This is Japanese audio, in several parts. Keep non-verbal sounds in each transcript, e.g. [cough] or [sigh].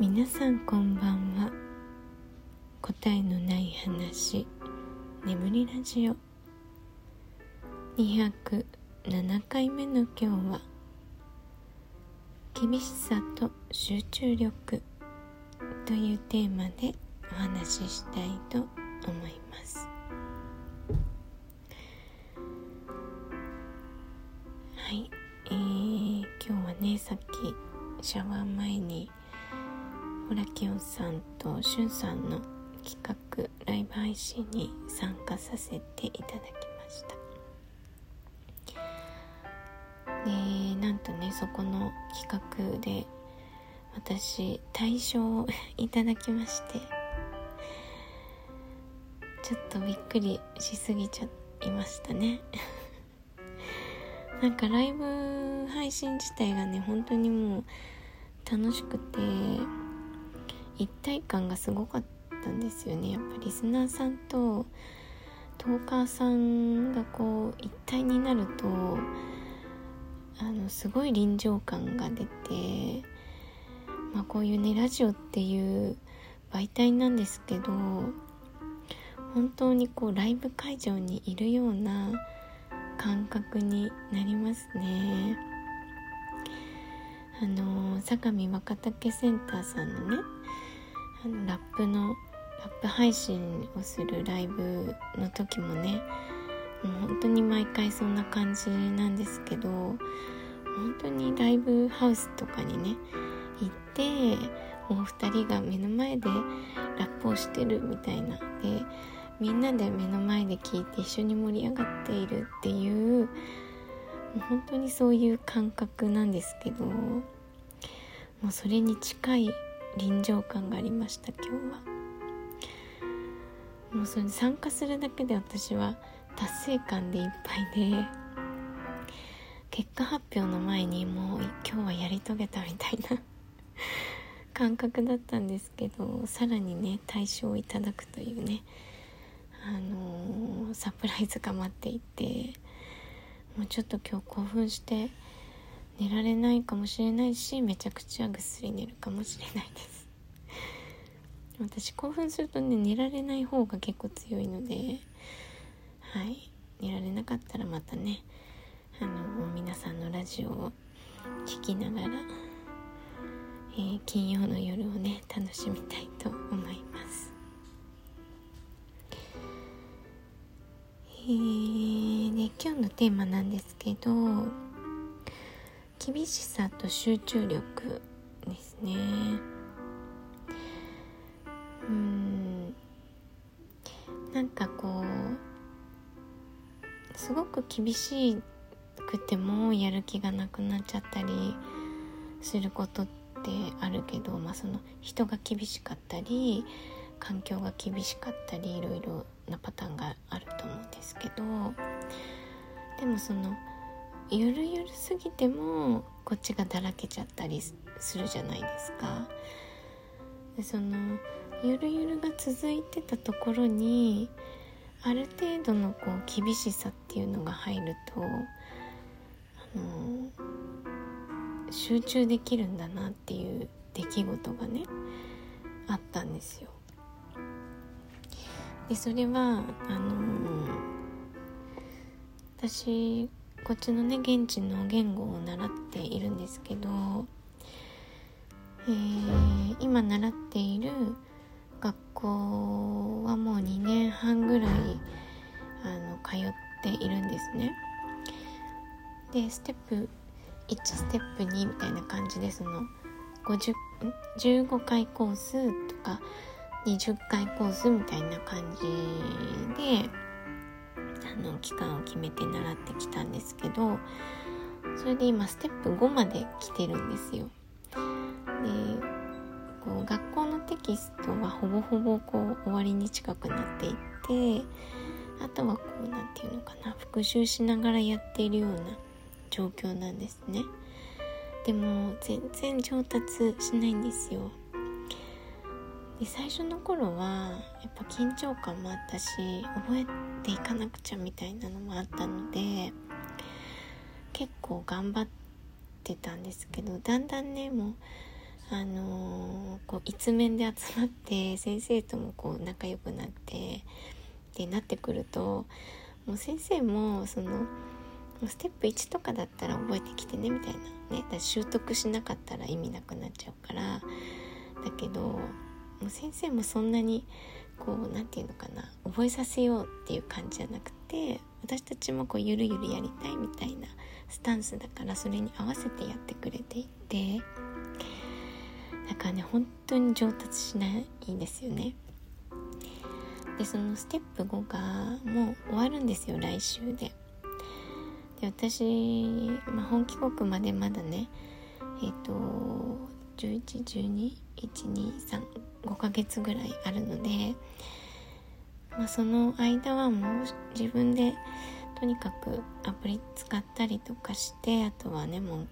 皆さんこんばんは。答えのない話。眠りラジオ。207回目の今日は厳しさと集中力。というテーマでお話ししたいと思います。はい。えー、今日はねさっきシャワー前にオラキオさんとしゅんさんの企画ライブ配信に参加させていただきました。でなんとねそこの企画で私大賞をいただきましてちょっとびっくりしすぎちゃいましたね。[laughs] なんかライブ配信自体がね本当にもう楽しくて一体感がすごかったんですよね。やっぱリスナーさんとトーカーさんがこう一体になるとあのすごい臨場感が出て、まあ、こういうねラジオっていう媒体なんですけど本当にこうライブ会場にいるような感覚になりますね。あの相模若竹センターさんのねラップのラップ配信をするライブの時もねもう本当に毎回そんな感じなんですけど本当にライブハウスとかにね行ってもう2人が目の前でラップをしてるみたいな。でみんなで目の前で聞いて一緒に盛り上がっているっていうもう本当にそういう感覚なんですけどもうそれに近い臨場感がありました今日は。もうそれ参加するだけで私は達成感でいっぱいで結果発表の前にもう今日はやり遂げたみたいな [laughs] 感覚だったんですけどさらにね大賞をいただくというねあのー、サプライズが待っていてもうちょっと今日興奮して寝られないかもしれないしめちゃくちゃぐっすり寝るかもしれないです。[laughs] 私興奮するとね寝られない方が結構強いのではい。寝られなかったらまたねあの皆さんのラジオを聴きながら、えー、金曜の夜をね楽しみたいと思います。えー、で今日のテーマなんですけど厳しさと集中力ですね。うん。なんかこうすごく厳しくてもやる気がなくなっちゃったりすることってあるけど、まあ、その人が厳しかったり環境が厳しかったりいろいろなパターンがあると思うんですけどでもそのゆるゆるすぎてもこっちがだらけちゃったりするじゃないですか。でそのゆるゆるが続いてたところにある程度のこう厳しさっていうのが入るとあの集中できるんだなっていう出来事がねあったんですよ。でそれはあの私こっちのね現地の言語を習っているんですけど、えー、今習っている学校はもう2年半ぐらいあの通っているんですね。でステップ1ステップ2みたいな感じでその50 15回コースとか20回コースみたいな感じであの期間を決めて習ってきたんですけどそれで今ステップ5まで来てるんですよ。でこう学校のテキストはほぼほぼこう終わりに近くなっていってあとはこう何て言うのかな復習しながらやっているような状況なんですね。でも全然上達しないんですよ。で最初の頃はやっぱ緊張感もあったし覚えていかなくちゃみたいなのもあったので結構頑張ってたんですけどだんだんねもうあのー、こう一面で集まって先生ともこう仲良くなってってなってくるともう先生もそのステップ1とかだったら覚えてきてねみたいなねだ習得しなかったら意味なくなっちゃうからだけどもう先生もそんなにこう何て言うのかな覚えさせようっていう感じじゃなくて私たちもこうゆるゆるやりたいみたいなスタンスだからそれに合わせてやってくれていてだからね本当に上達しないんですよね。でそのステップ5がもう終わるんですよ来週で。で私、まあ、本帰国までまだねえっ、ー、と5ヶ月ぐらいあるので、まあ、その間はもう自分でとにかくアプリ使ったりとかしてあとはねもう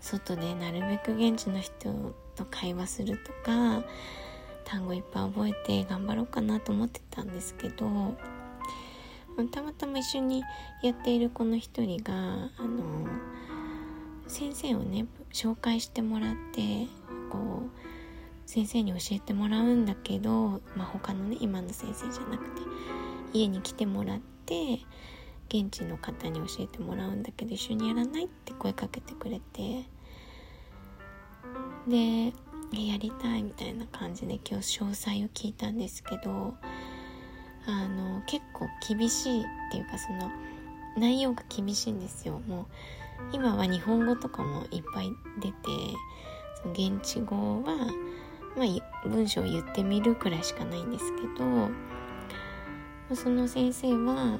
外でなるべく現地の人と会話するとか単語いっぱい覚えて頑張ろうかなと思ってたんですけどたまたま一緒にやっている子の一人があの先生をね紹介してもらってこう先生に教えてもらうんだけど、まあ、他のね今の先生じゃなくて家に来てもらって現地の方に教えてもらうんだけど一緒にやらないって声かけてくれてでやりたいみたいな感じで今日詳細を聞いたんですけどあの結構厳しいっていうかその内容が厳しいんですよ。もう今は日本語とかもいっぱい出てその現地語は、まあ、文章を言ってみるくらいしかないんですけどその先生はもう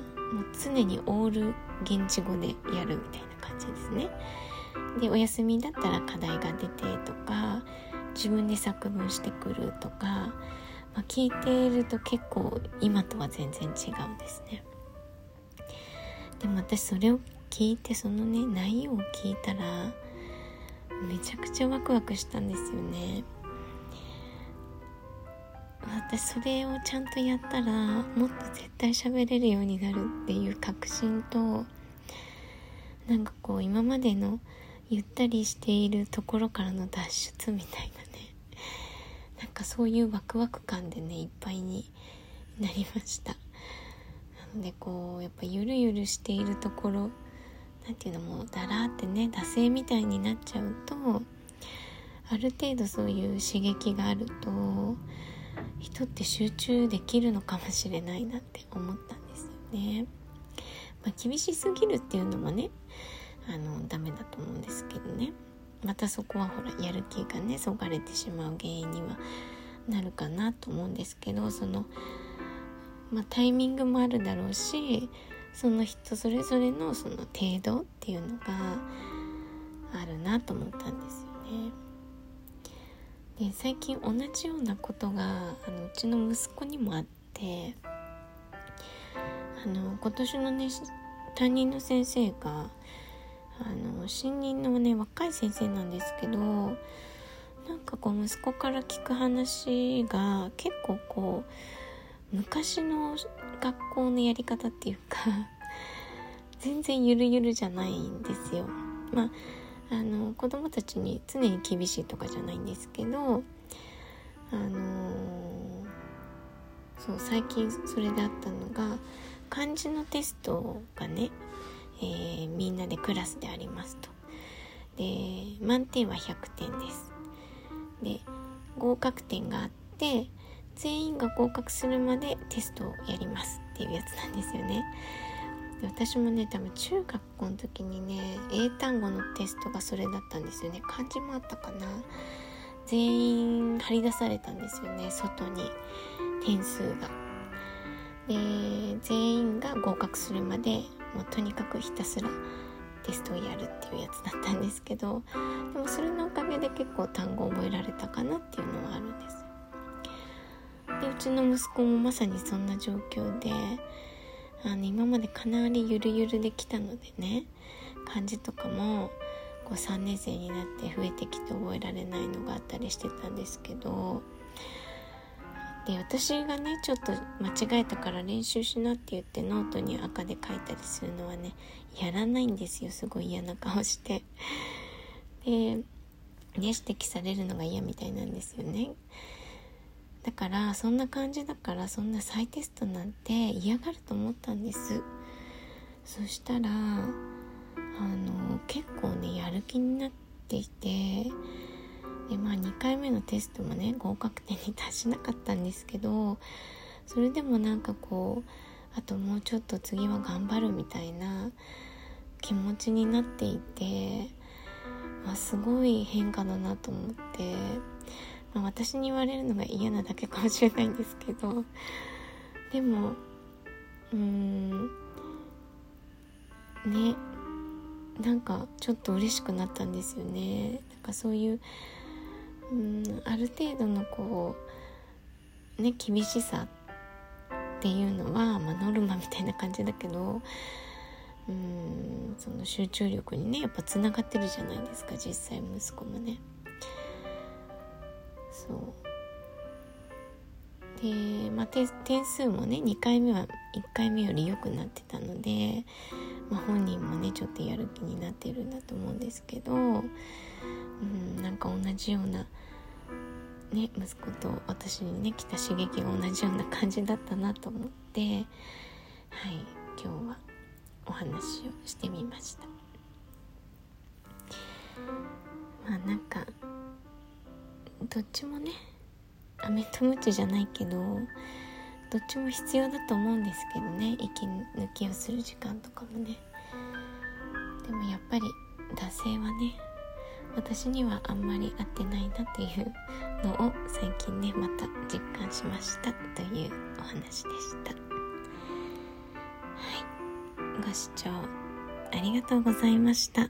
常にオール現地語でやるみたいな感じですね。でお休みだったら課題が出てとか自分で作文してくるとか、まあ、聞いていると結構今とは全然違うんですね。でも私それを聞いてそのね内容を聞いたらめちゃくちゃワクワクしたんですよね。私それをちゃんとやったらもっと絶対喋れるようになるっていう確信となんかこう今までのゆったりしているところからの脱出みたいなね。なんかそういうワクワク感でねいっぱいになりました。なのでこうやっぱゆるゆるしているところ何ていうのもうだらってね惰性みたいになっちゃうとある程度そういう刺激があると人って集中できるのかもしれないなって思ったんですよね。まあ、厳しすぎるっていうのもねあのダメだと思うんですけどねまたそこはほらやる気がねそがれてしまう原因にはなるかなと思うんですけどその、まあ、タイミングもあるだろうしその人それぞれのその程度っていうのがあるなと思ったんですよね。で最近同じようなことがあのうちの息子にもあってあの今年のね担任の先生があの新任のね若い先生なんですけどなんかこう息子から聞く話が結構こう昔の学校のやり方っていうか全然ゆるゆるじゃないんですよ。まああの子供たちに常に厳しいとかじゃないんですけどあの、そう最近それであったのが漢字のテストがねえー、みんなでクラスでありますと。で満点は100点です。で合格点があって全員が合格するまでテストをやりますっていうやつなんですよね。私もね多分中学校の時にね英単語のテストがそれだったんですよね。漢字もあったかな。全員張り出されたんですよね外に。点数が。で全員が合格するまでもうとにかくひたすらテストをやるっていうやつだったんですけどでもそれのおかげで結構単語を覚えられたかなっていうのはあるんですでうちの息子もまさにそんな状況であの今までかなりゆるゆるできたのでね漢字とかもこう3年生になって増えてきて覚えられないのがあったりしてたんですけどで私がねちょっと間違えたから練習しなって言ってノートに赤で書いたりするのはねやらないんですよ。すごい嫌な顔して。でね指摘されるのが嫌みたいなんですよね。だからそんな感じだからそんな再テストなんて嫌がると思ったんです。そしたらあの結構ねやる気になっていてでまあ2回目のテストもね合格点に達しなかったんですけどそれでもなんかこうあともうちょっと次は頑張るみたいな気持ちになっていて、まあ、すごい変化だなと思って、まあ、私に言われるのが嫌なだけかもしれないんですけどでもうーんねなんかちょっと嬉しくなったんですよねなんかそういううんある程度のこうね厳しさっていうのは、まあ、ノルマみたいな感じだけどうんその集中力にねやっぱつながってるじゃないですか実際息子もね。そう。で、まあ、点数もね2回目は1回目より良くなってたので、まあ、本人もねちょっとやる気になってるんだと思うんですけどうんなんか同じようなね息子と私にね来た刺激が同じような感じだったなと思ってはい今日はお話をしてみました。まあなんかどっちもねアメとムチじゃないけどどっちも必要だと思うんですけどね息抜きをする時間とかもね。でもやっぱり惰性はね私にはあんまり合ってないなっていうのを最近ねまた実感しましたというお話でした。はい。ご視聴ありがとうございました。